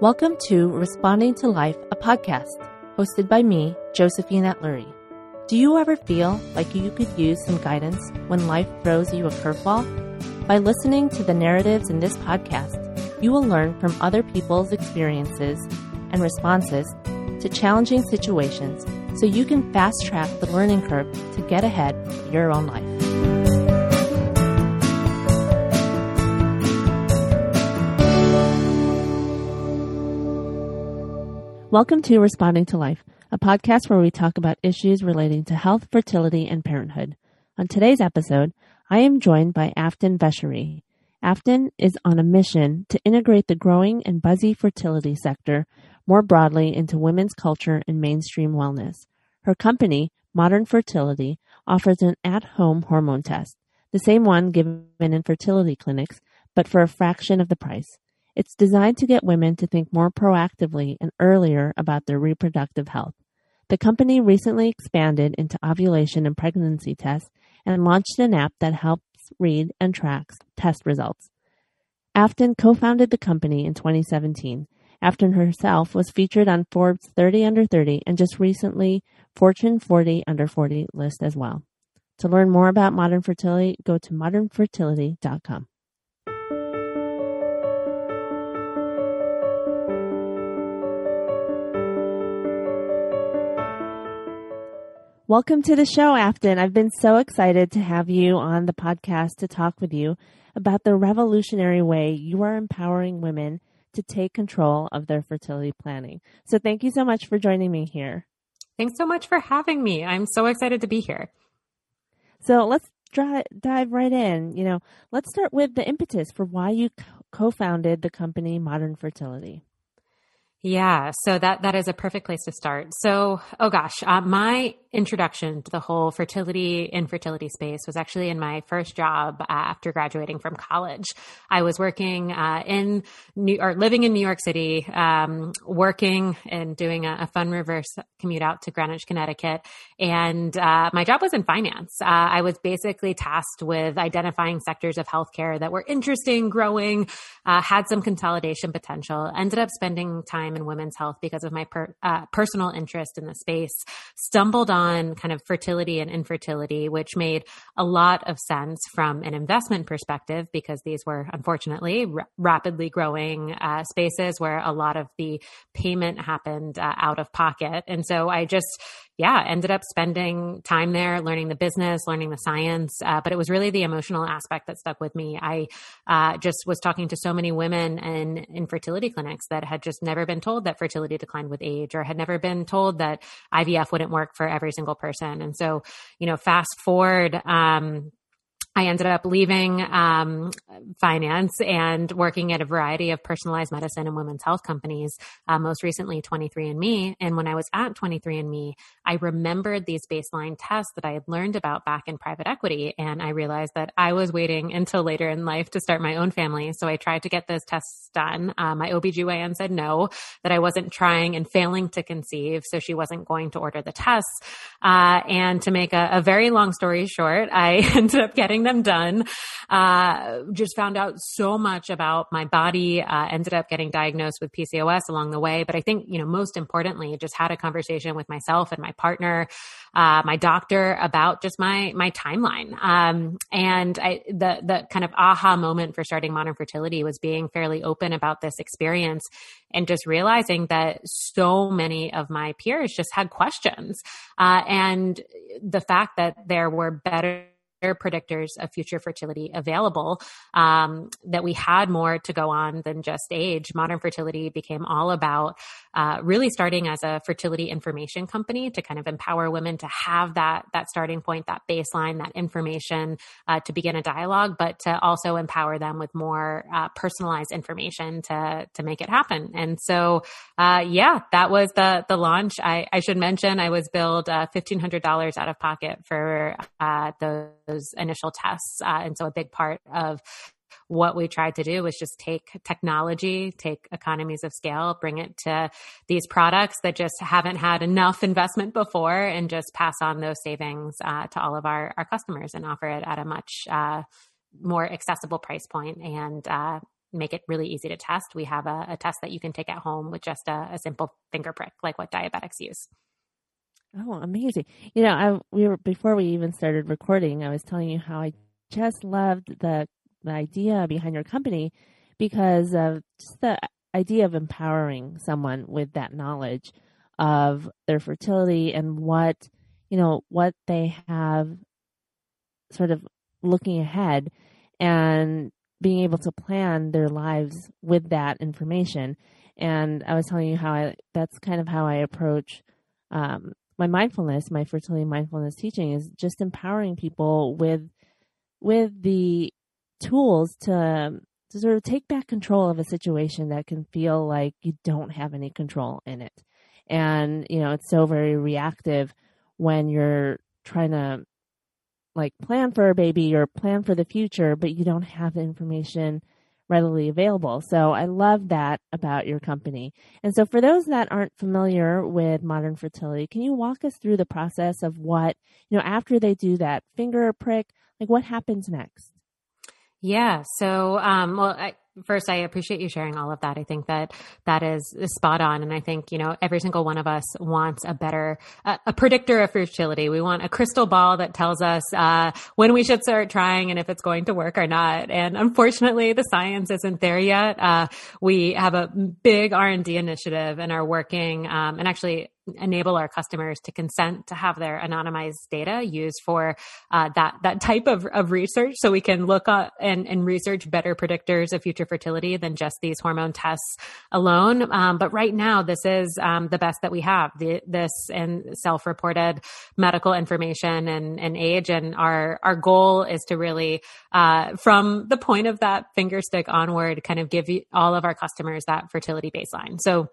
Welcome to Responding to Life, a podcast hosted by me, Josephine Atluri. Do you ever feel like you could use some guidance when life throws you a curveball? By listening to the narratives in this podcast, you will learn from other people's experiences and responses to challenging situations so you can fast track the learning curve to get ahead in your own life. Welcome to Responding to Life, a podcast where we talk about issues relating to health, fertility, and parenthood. On today's episode, I am joined by Afton Vechery. Afton is on a mission to integrate the growing and buzzy fertility sector more broadly into women's culture and mainstream wellness. Her company, Modern Fertility, offers an at-home hormone test, the same one given in fertility clinics, but for a fraction of the price. It's designed to get women to think more proactively and earlier about their reproductive health. The company recently expanded into ovulation and pregnancy tests and launched an app that helps read and tracks test results. Afton co-founded the company in 2017. Afton herself was featured on Forbes 30 Under 30 and just recently Fortune 40 Under 40 list as well. To learn more about modern fertility, go to modernfertility.com. Welcome to the show, Afton. I've been so excited to have you on the podcast to talk with you about the revolutionary way you are empowering women to take control of their fertility planning. So thank you so much for joining me here. Thanks so much for having me. I'm so excited to be here. So let's dry, dive right in. You know, let's start with the impetus for why you co-founded the company Modern Fertility. Yeah, so that that is a perfect place to start. So, oh gosh, uh, my introduction to the whole fertility infertility space was actually in my first job after graduating from college. I was working uh, in New or living in New York City, um, working and doing a, a, fun reverse commute out to Greenwich, Connecticut, and uh, my job was in finance. Uh, I was basically tasked with identifying sectors of healthcare that were interesting, growing, uh, had some consolidation potential. Ended up spending time time in women's health because of my per, uh, personal interest in the space, stumbled on kind of fertility and infertility, which made a lot of sense from an investment perspective because these were unfortunately r- rapidly growing uh, spaces where a lot of the payment happened uh, out of pocket. And so I just, yeah, ended up spending time there, learning the business, learning the science. Uh, but it was really the emotional aspect that stuck with me. I uh, just was talking to so many women in infertility clinics that had just never been told that fertility declined with age or had never been told that IVF wouldn't work for every single person. And so, you know, fast forward, um, I ended up leaving um, finance and working at a variety of personalized medicine and women's health companies, uh, most recently 23andMe. And when I was at 23andMe, I remembered these baseline tests that I had learned about back in private equity. And I realized that I was waiting until later in life to start my own family. So I tried to get those tests done. Uh, my OBGYN said no, that I wasn't trying and failing to conceive. So she wasn't going to order the tests. Uh, and to make a, a very long story short, I ended up getting them done. Uh, just found out so much about my body. Uh, ended up getting diagnosed with PCOS along the way. But I think, you know, most importantly, just had a conversation with myself and my partner, uh, my doctor about just my, my timeline. Um, and I, the, the kind of aha moment for starting modern fertility was being fairly open about this experience and just realizing that so many of my peers just had questions. Uh, and the fact that there were better predictors of future fertility available, um, that we had more to go on than just age. Modern fertility became all about uh, really starting as a fertility information company to kind of empower women to have that that starting point, that baseline, that information uh, to begin a dialogue, but to also empower them with more uh, personalized information to to make it happen. And so, uh, yeah, that was the the launch. I, I should mention I was billed uh, fifteen hundred dollars out of pocket for uh, those those initial tests. Uh, and so a big part of what we tried to do was just take technology, take economies of scale, bring it to these products that just haven't had enough investment before and just pass on those savings uh, to all of our, our customers and offer it at a much uh, more accessible price point and uh, make it really easy to test, we have a, a test that you can take at home with just a, a simple finger prick, like what diabetics use. Oh, amazing! You know, I we were before we even started recording. I was telling you how I just loved the the idea behind your company because of just the idea of empowering someone with that knowledge of their fertility and what you know what they have sort of looking ahead and being able to plan their lives with that information and i was telling you how i that's kind of how i approach um, my mindfulness my fertility mindfulness teaching is just empowering people with with the tools to to sort of take back control of a situation that can feel like you don't have any control in it. And, you know, it's so very reactive when you're trying to like plan for a baby or plan for the future, but you don't have the information readily available. So I love that about your company. And so for those that aren't familiar with modern fertility, can you walk us through the process of what, you know, after they do that finger prick, like what happens next? Yeah. So, um, well, I, first, I appreciate you sharing all of that. I think that that is, spot on. And I think, you know, every single one of us wants a better, a predictor of fertility. We want a crystal ball that tells us, uh, when we should start trying and if it's going to work or not. And unfortunately, the science isn't there yet. Uh, we have a big R&D initiative and are working, um, and actually enable our customers to consent to have their anonymized data used for uh, that that type of, of research. So we can look at and, and research better predictors of future fertility than just these hormone tests alone. Um, but right now this is um, the best that we have. The, this and self-reported medical information and, and age and our our goal is to really uh, from the point of that finger stick onward kind of give all of our customers that fertility baseline. So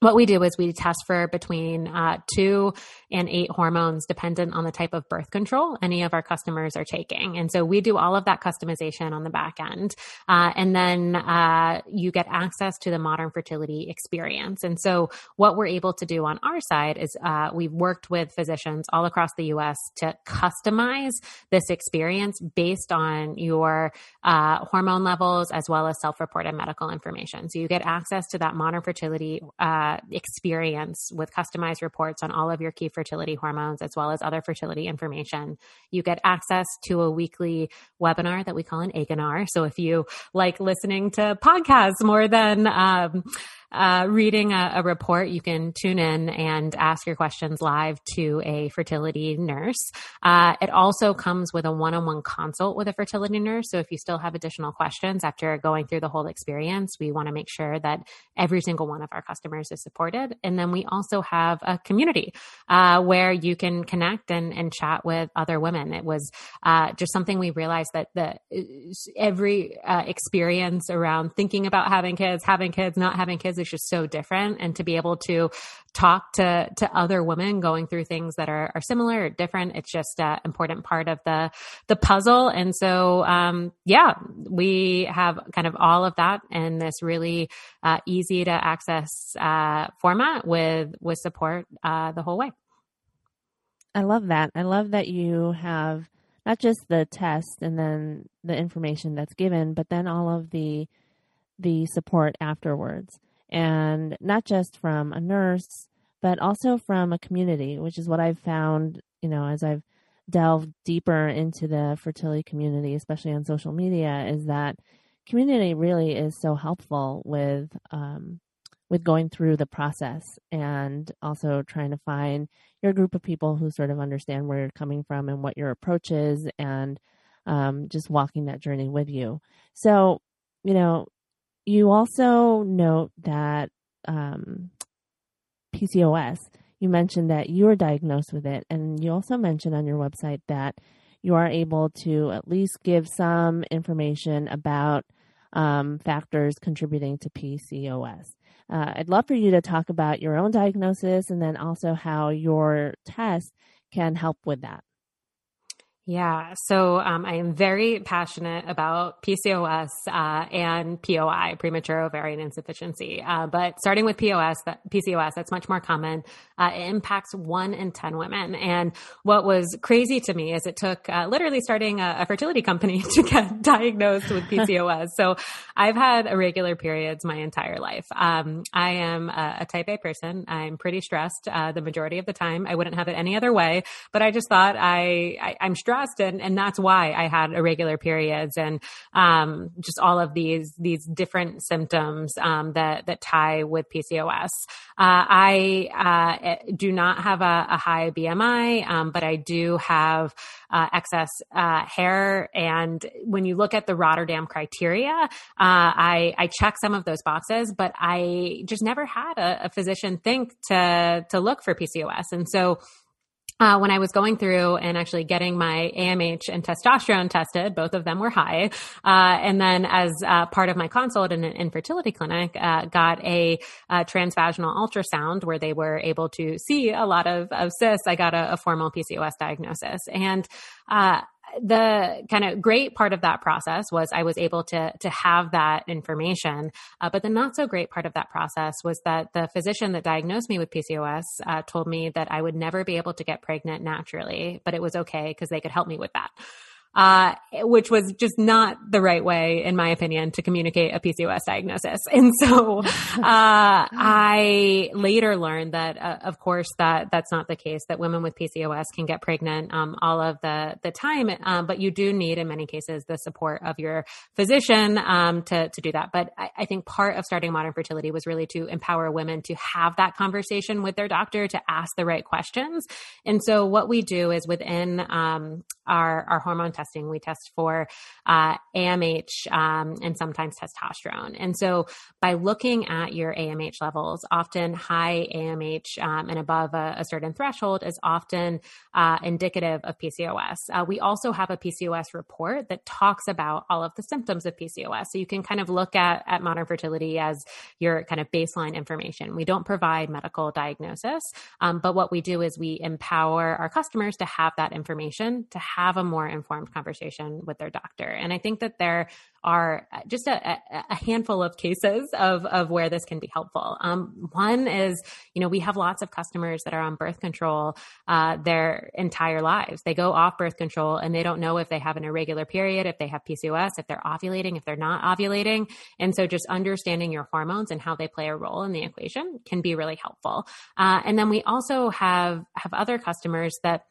what we do is we test for between uh, two and eight hormones dependent on the type of birth control any of our customers are taking. And so we do all of that customization on the back end. Uh, and then uh, you get access to the modern fertility experience. And so what we're able to do on our side is uh, we've worked with physicians all across the US to customize this experience based on your uh, hormone levels as well as self reported medical information. So you get access to that modern fertility uh, experience with customized reports on all of your key fertility hormones as well as other fertility information. You get access to a weekly webinar that we call an Aganar. So if you like listening to podcasts more than um, uh, reading a, a, report, you can tune in and ask your questions live to a fertility nurse. Uh, it also comes with a one on one consult with a fertility nurse. So if you still have additional questions after going through the whole experience, we want to make sure that every single one of our customers is supported. And then we also have a community uh, where you can connect and, and chat with other women. It was uh, just something we realized that the, every uh, experience around thinking about having kids, having kids, not having kids, is just so different. And to be able to talk to to other women going through things that are, are similar or different it's just an important part of the the puzzle. And so um, yeah we have kind of all of that in this really uh, easy to access uh, format with with support uh, the whole way. I love that. I love that you have not just the test and then the information that's given but then all of the the support afterwards and not just from a nurse, but also from a community, which is what I've found, you know, as I've delved deeper into the fertility community, especially on social media, is that community really is so helpful with um, with going through the process and also trying to find your group of people who sort of understand where you're coming from and what your approach is and um, just walking that journey with you. So, you know, you also note that um, PCOS, you mentioned that you were diagnosed with it, and you also mentioned on your website that you are able to at least give some information about um, factors contributing to PCOS. Uh, I'd love for you to talk about your own diagnosis and then also how your test can help with that. Yeah. So um, I am very passionate about PCOS uh, and POI, premature ovarian insufficiency. Uh, but starting with POS, that, PCOS, that's much more common. Uh, it impacts one in 10 women. And what was crazy to me is it took uh, literally starting a, a, fertility company to get diagnosed with PCOS. so I've had irregular periods my entire life. Um, I am a, a, type A person. I'm pretty stressed uh, the majority of the time. I wouldn't have it any other way. But I just thought I, I I'm stressed and, that's why I had irregular periods and um, just all of these these different symptoms um, that that tie with PCOS. Uh, I uh, do not have a, a high BMI, um, but I do have uh, excess uh, hair. And when you look at the Rotterdam criteria, uh, I, I check some of those boxes, but I just never had a, a physician think to to look for PCOS. And so uh, when I was going through and actually getting my AMH and testosterone tested, both of them were high. Uh, and then as uh, part of my consult in an infertility clinic, uh, got a, a, transvaginal ultrasound where they were able to see a lot of, of cysts. I got a, a formal PCOS diagnosis. And uh, the kind of great part of that process was I was able to to have that information. Uh, but the not so great part of that process was that the physician that diagnosed me with PCOS uh, told me that I would never be able to get pregnant naturally, but it was okay because they could help me with that uh, which was just not the right way, in my opinion, to communicate a PCOS diagnosis. And so, uh, I later learned that, uh, of course, that that's not the case. That women with PCOS can get pregnant um, all of the the time, um, but you do need, in many cases, the support of your physician um, to to do that. But I, I think part of starting modern fertility was really to empower women to have that conversation with their doctor to ask the right questions. And so, what we do is within um, our our hormone testing, we test for uh, AMH um, and sometimes testosterone. And so by looking at your AMH levels, often high AMH um, and above a, a, certain threshold is often uh, indicative of PCOS. Uh, we also have a PCOS report that talks about all of the symptoms of PCOS. So you can kind of look at, at modern fertility as your kind of baseline information. We don't provide medical diagnosis, um, but what we do is we empower our customers to have that information, to have a more conversation with their doctor. And I think that there are just a, a handful of cases of, of where this can be helpful. Um, one is, you know, we have lots of customers that are on birth control uh, their entire lives. They go off birth control and they don't know if they have an irregular period, if they have PCOS, if they're ovulating, if they're not ovulating. And so just understanding your hormones and how they play a role in the equation can be really helpful. Uh, and then we also have have other customers that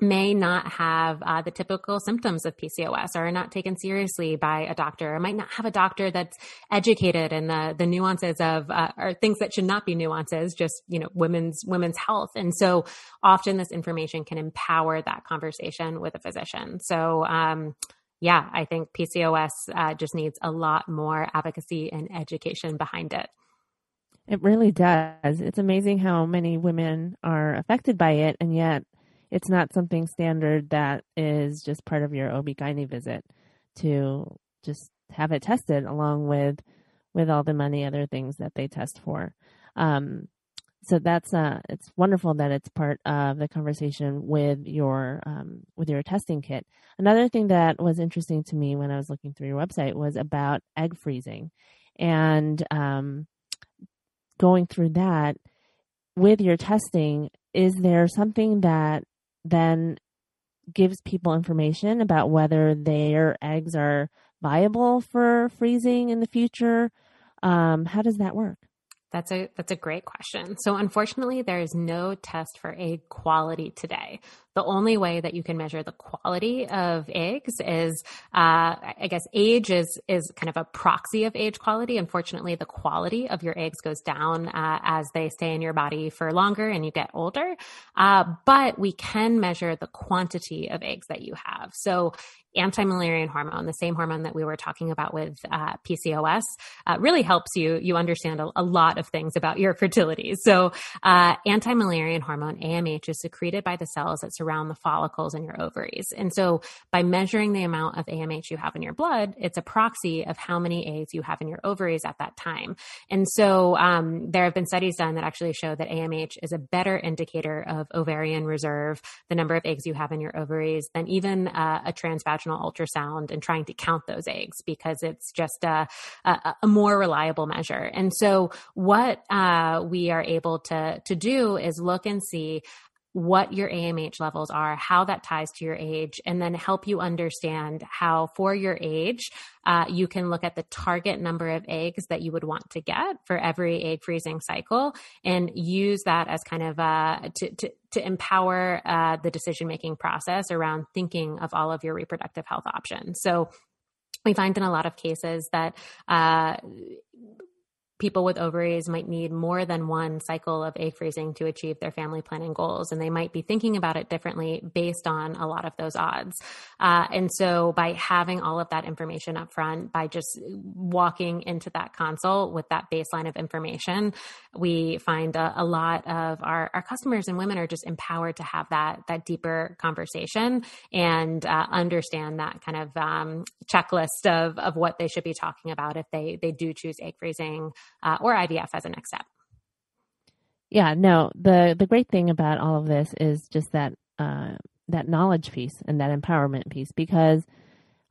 may not have uh, the typical symptoms of PCOS or are not taken seriously by a doctor or might not have a doctor that's educated in the, the nuances of uh, or things that should not be nuances just you know women's women's health. And so often this information can empower that conversation with a physician. So um, yeah i think pcos uh, just needs a lot more advocacy and education behind it. It really does. It's amazing how many women are affected by it, and yet it's not something standard that is just part of your OB-GYN visit to just have it tested along with with all the many other things that they test for. Um, so that's uh, it's wonderful that it's part of the conversation with your um, with your testing kit. Another thing that was interesting to me when I was looking through your website was about egg freezing, and um, going through that with your testing. Is there something that then gives people information about whether their eggs are viable for freezing in the future. Um, how does that work? That's a that's a great question. So unfortunately, there is no test for egg quality today. The only way that you can measure the quality of eggs is, uh, I guess, age is is kind of a proxy of age quality. Unfortunately, the quality of your eggs goes down uh, as they stay in your body for longer and you get older. Uh, but we can measure the quantity of eggs that you have. So anti-Mullerian hormone, the same hormone that we were talking about with uh, PCOS, uh, really helps you you understand a, a, lot of things about your fertility. So, uh, anti-Mullerian hormone (AMH) is secreted by the cells that surround the follicles in your ovaries, and so by measuring the amount of AMH you have in your blood, it's a proxy of how many eggs you have in your ovaries at that time. And so, um, there have been studies done that actually show that AMH is a better indicator of ovarian reserve, the number of eggs you have in your ovaries, than even uh, a transvaginal vaginal ultrasound and trying to count those eggs because it's just a, a, a more reliable measure. And so what uh, we are able to to do is look and see what your AMH levels are, how that ties to your age, and then help you understand how, for your age, uh, you can look at the target number of eggs that you would want to get for every egg freezing cycle and use that as kind of uh, to, to, to empower uh, the decision making process around thinking of all of your reproductive health options. So, we find in a lot of cases that uh, people with ovaries might need more than one cycle of egg freezing to achieve their family planning goals. And they might be thinking about it differently based on a lot of those odds. Uh, and so by having all of that information up front, by just walking into that consult with that baseline of information, we find a, a lot of our, our customers and women are just empowered to have that, that deeper conversation and uh, understand that kind of um, checklist of, of what they should be talking about if they, they do choose egg freezing uh, or IVF as a next step. Yeah, no, the the great thing about all of this is just that uh, that knowledge piece and that empowerment piece because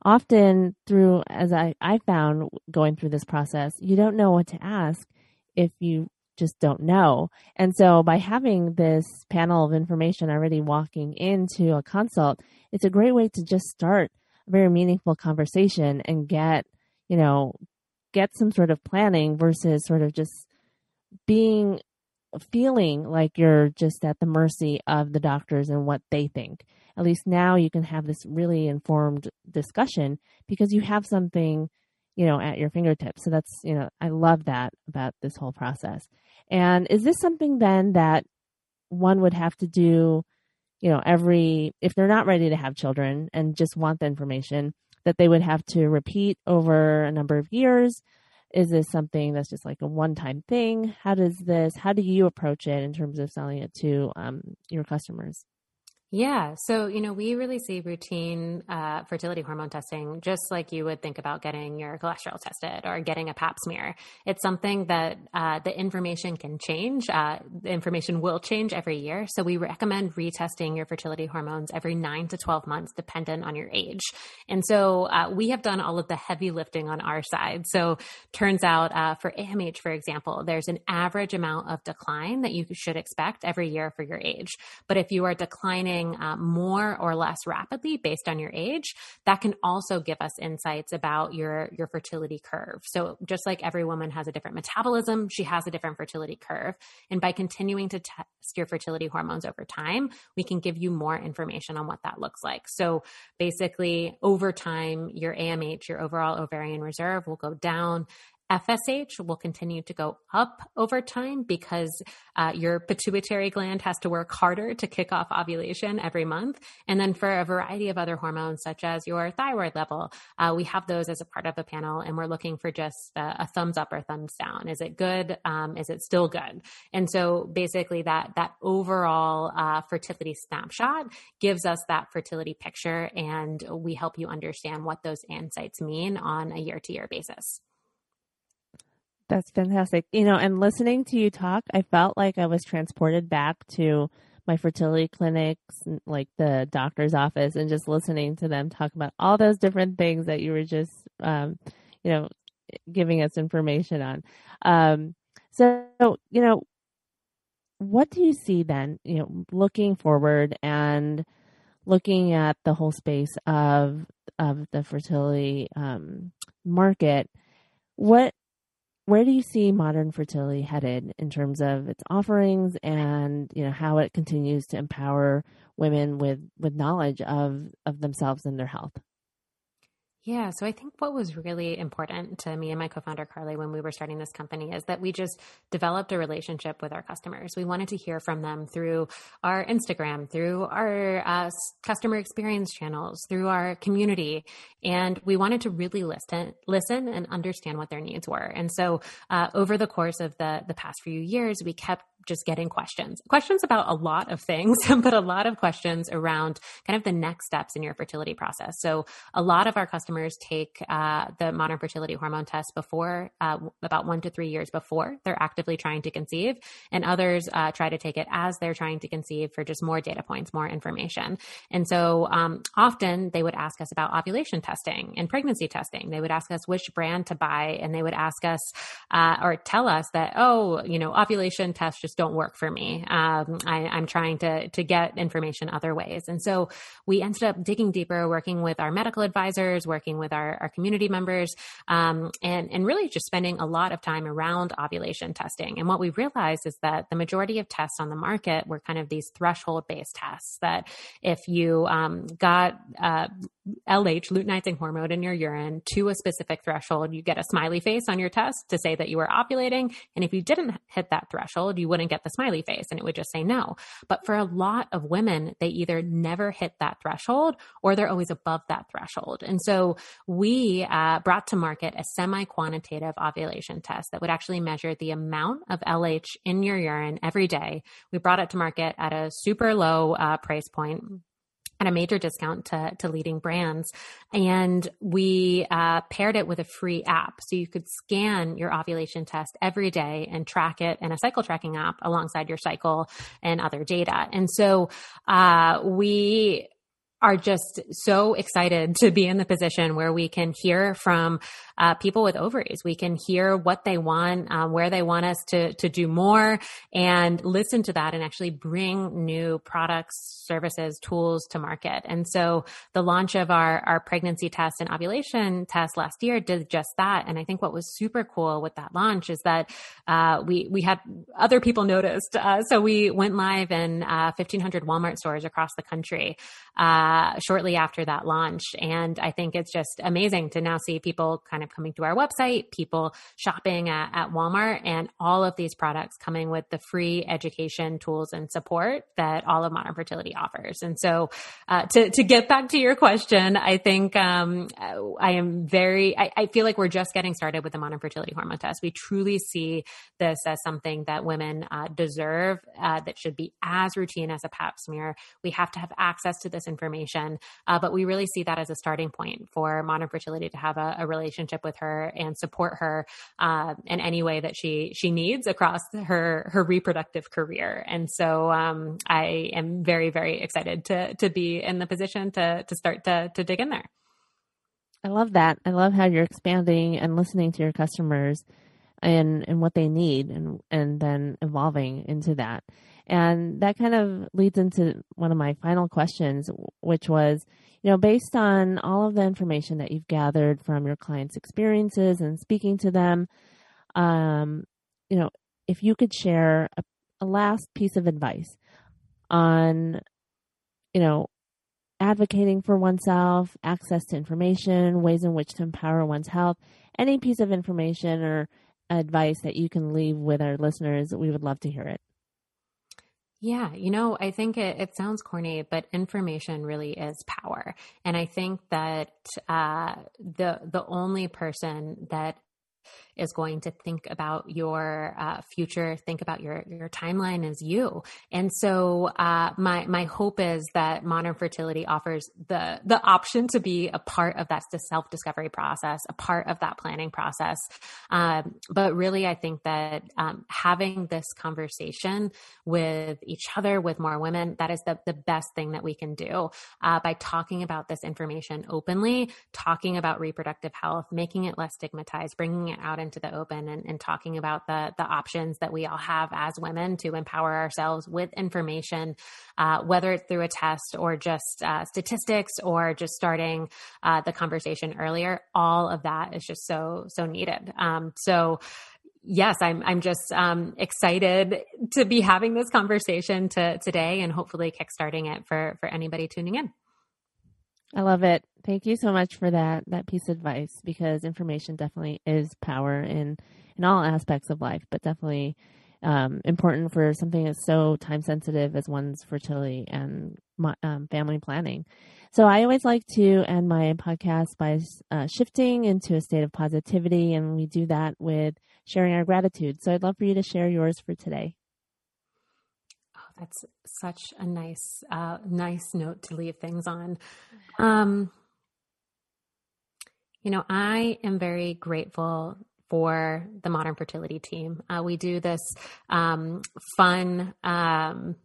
often through as I, I found going through this process, you don't know what to ask if you just don't know. And so by having this panel of information already walking into a consult, it's a great way to just start a very meaningful conversation and get, you know, get some sort of planning versus sort of just being feeling like you're just at the mercy of the doctors and what they think. At least now you can have this really informed discussion because you have something, you know, at your fingertips. So that's, you know, I love that about this whole process. And is this something then that one would have to do, you know, every, if they're not ready to have children and just want the information, that they would have to repeat over a number of years? Is this something that's just like a one time thing? How does this, how do you approach it in terms of selling it to um, your customers? Yeah. So, you know, we really see routine uh, fertility hormone testing just like you would think about getting your cholesterol tested or getting a pap smear. It's something that uh, the information can change. Uh, the information will change every year. So, we recommend retesting your fertility hormones every nine to 12 months, dependent on your age. And so, uh, we have done all of the heavy lifting on our side. So, turns out uh, for AMH, for example, there's an average amount of decline that you should expect every year for your age. But if you are declining, uh, more or less rapidly based on your age, that can also give us insights about your your fertility curve. So just like every woman has a different metabolism, she has a different fertility curve, and by continuing to test your fertility hormones over time, we can give you more information on what that looks like. So basically, over time, your AMH, your overall ovarian reserve, will go down FSH will continue to go up over time because uh, your pituitary gland has to work harder to kick off ovulation every month. And then for a variety of other hormones, such as your thyroid level, uh, we have those as a part of the panel, and we're looking for just a, a thumbs up or thumbs down. Is it good? Um, is it still good? And so basically, that that overall uh, fertility snapshot gives us that fertility picture, and we help you understand what those insights mean on a year to year basis. That's fantastic. You know, and listening to you talk, I felt like I was transported back to my fertility clinics, like the doctor's office, and just listening to them talk about all those different things that you were just, um, you know, giving us information on. Um, so, you know, what do you see then, you know, looking forward and looking at the whole space of of the fertility um, market? What where do you see modern fertility headed in terms of its offerings and you know how it continues to empower women with with knowledge of of themselves and their health Yeah. So I think what was really important to me and my co founder, Carly, when we were starting this company is that we just developed a relationship with our customers. We wanted to hear from them through our Instagram, through our uh, customer experience channels, through our community. And we wanted to really listen, listen and understand what their needs were. And so uh, over the course of the, the past few years, we kept just getting questions, questions about a lot of things, but a lot of questions around kind of the next steps in your fertility process. So a lot of our customers take uh, the modern fertility hormone test before uh, about one to three years before they're actively trying to conceive, and others uh, try to take it as they're trying to conceive for just more data points, more information. And so um, often they would ask us about ovulation testing and pregnancy testing. They would ask us which brand to buy, and they would ask us uh, or tell us that oh, you know, ovulation tests just just don't work for me. Um, I, I'm trying to to get information other ways, and so we ended up digging deeper, working with our medical advisors, working with our, our community members, um, and and really just spending a lot of time around ovulation testing. And what we realized is that the majority of tests on the market were kind of these threshold based tests. That if you um, got uh, LH, luteinizing hormone, in your urine to a specific threshold, you get a smiley face on your test to say that you were ovulating. And if you didn't hit that threshold, you wouldn't get the smiley face and it would just say no. But for a lot of women, they either never hit that threshold or they're always above that threshold. And so we uh, brought to market a semi quantitative ovulation test that would actually measure the amount of LH in your urine every day. We brought it to market at a super low uh, price point at a major discount to, to leading brands. And we uh, paired it with a free app. So you could scan your ovulation test every day and track it in a cycle tracking app alongside your cycle and other data. And so uh, we are just so excited to be in the position where we can hear from uh, people with ovaries. We can hear what they want, um, where they want us to to do more, and listen to that, and actually bring new products, services, tools to market. And so, the launch of our our pregnancy test and ovulation test last year did just that. And I think what was super cool with that launch is that uh, we we had other people noticed. Uh, so we went live in 1,500 uh, Walmart stores across the country uh, shortly after that launch, and I think it's just amazing to now see people kind of coming to our website, people shopping at, at Walmart, and all of these products coming with the free education tools and support that all of Modern Fertility offers. And so, uh, to to get back to your question, I think um, I am very. I, I feel like we're just getting started with the Modern Fertility Hormone Test. We truly see this as something that women uh, deserve, uh, that should be as routine as a Pap smear. We have to have access to this information, uh, but we really see that as a starting point for Modern Fertility to have a, a relationship with her and support her uh, in any way that she she needs across her her reproductive career. And so um, I am very very excited to to be in the position to to start to to dig in there. I love that. I love how you're expanding and listening to your customers and and what they need and and then evolving into that. And that kind of leads into one of my final questions, which was, you know, based on all of the information that you've gathered from your clients' experiences and speaking to them, um, you know, if you could share a, a last piece of advice on, you know, advocating for oneself, access to information, ways in which to empower one's health, any piece of information or advice that you can leave with our listeners, we would love to hear it. Yeah, you know, I think it, it, sounds corny, but information really is power, and I think that uh, the the only person that is going to think about your uh, future, think about your your timeline as you. And so, uh, my my hope is that modern fertility offers the the option to be a part of that self discovery process, a part of that planning process. Um, but really, I think that um, having this conversation with each other, with more women, that is the the best thing that we can do uh, by talking about this information openly, talking about reproductive health, making it less stigmatized, bringing it out into the open and, and talking about the the options that we all have as women to empower ourselves with information, uh, whether it's through a test or just uh, statistics or just starting uh, the conversation earlier. All of that is just so so needed. Um, so yes, I'm I'm just um, excited to be having this conversation to, today and hopefully kickstarting it for for anybody tuning in. I love it. Thank you so much for that that piece of advice because information definitely is power in in all aspects of life, but definitely um, important for something that's so time sensitive as one's fertility and um, family planning. So I always like to end my podcast by uh, shifting into a state of positivity, and we do that with sharing our gratitude. So I'd love for you to share yours for today. That's such a nice, uh, nice note to leave things on. Um, you know, I am very grateful for the Modern Fertility team. Uh, we do this um, fun um,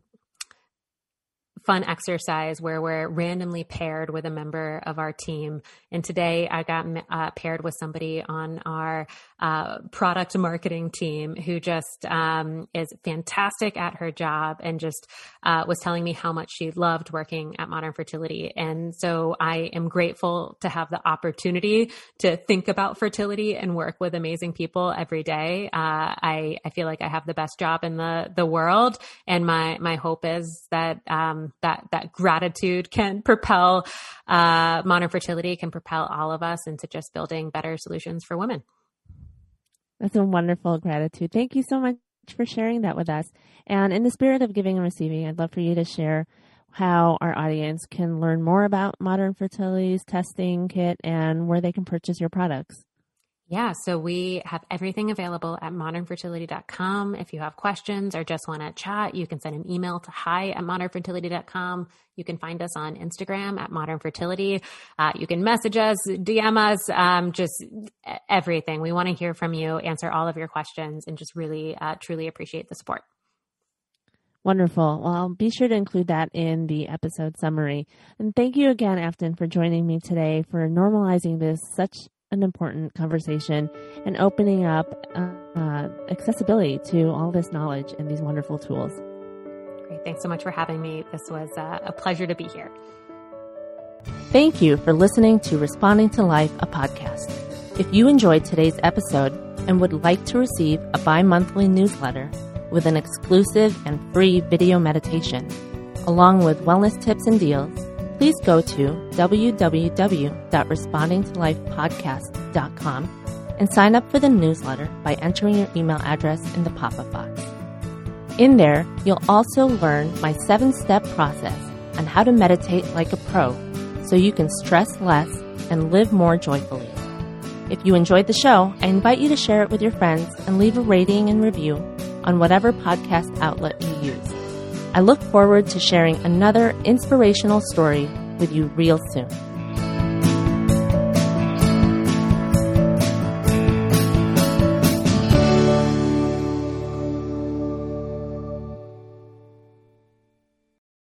fun exercise where we're randomly paired with a member of our team. And today I got uh, paired with somebody on our uh, product marketing team who just um, is fantastic at her job and just uh, was telling me how much she loved working at Modern Fertility. And so I am grateful to have the opportunity to think about fertility and work with amazing people every day. Uh, I, I feel like I have the best job in the, the world. And my, my hope is that um, that that gratitude can propel uh, modern fertility can propel all of us into just building better solutions for women. That's a wonderful gratitude. Thank you so much for sharing that with us. And in the spirit of giving and receiving, I'd love for you to share how our audience can learn more about Modern Fertility's testing kit and where they can purchase your products. Yeah, so we have everything available at modernfertility.com. If you have questions or just want to chat, you can send an email to hi at modernfertility.com. You can find us on Instagram at modernfertility. Uh, you can message us, DM us, um, just everything. We want to hear from you, answer all of your questions, and just really, uh, truly appreciate the support. Wonderful. Well, I'll be sure to include that in the episode summary. And thank you again, Afton, for joining me today for normalizing this such an important conversation and opening up uh, accessibility to all this knowledge and these wonderful tools. Great. Thanks so much for having me. This was uh, a pleasure to be here. Thank you for listening to Responding to Life, a podcast. If you enjoyed today's episode and would like to receive a bi monthly newsletter with an exclusive and free video meditation, along with wellness tips and deals, please go to www.respondingtolifepodcast.com and sign up for the newsletter by entering your email address in the pop up box. In there, you'll also learn my seven step process on how to meditate like a pro so you can stress less and live more joyfully. If you enjoyed the show, I invite you to share it with your friends and leave a rating and review on whatever podcast outlet you use. I look forward to sharing another inspirational story with you real soon.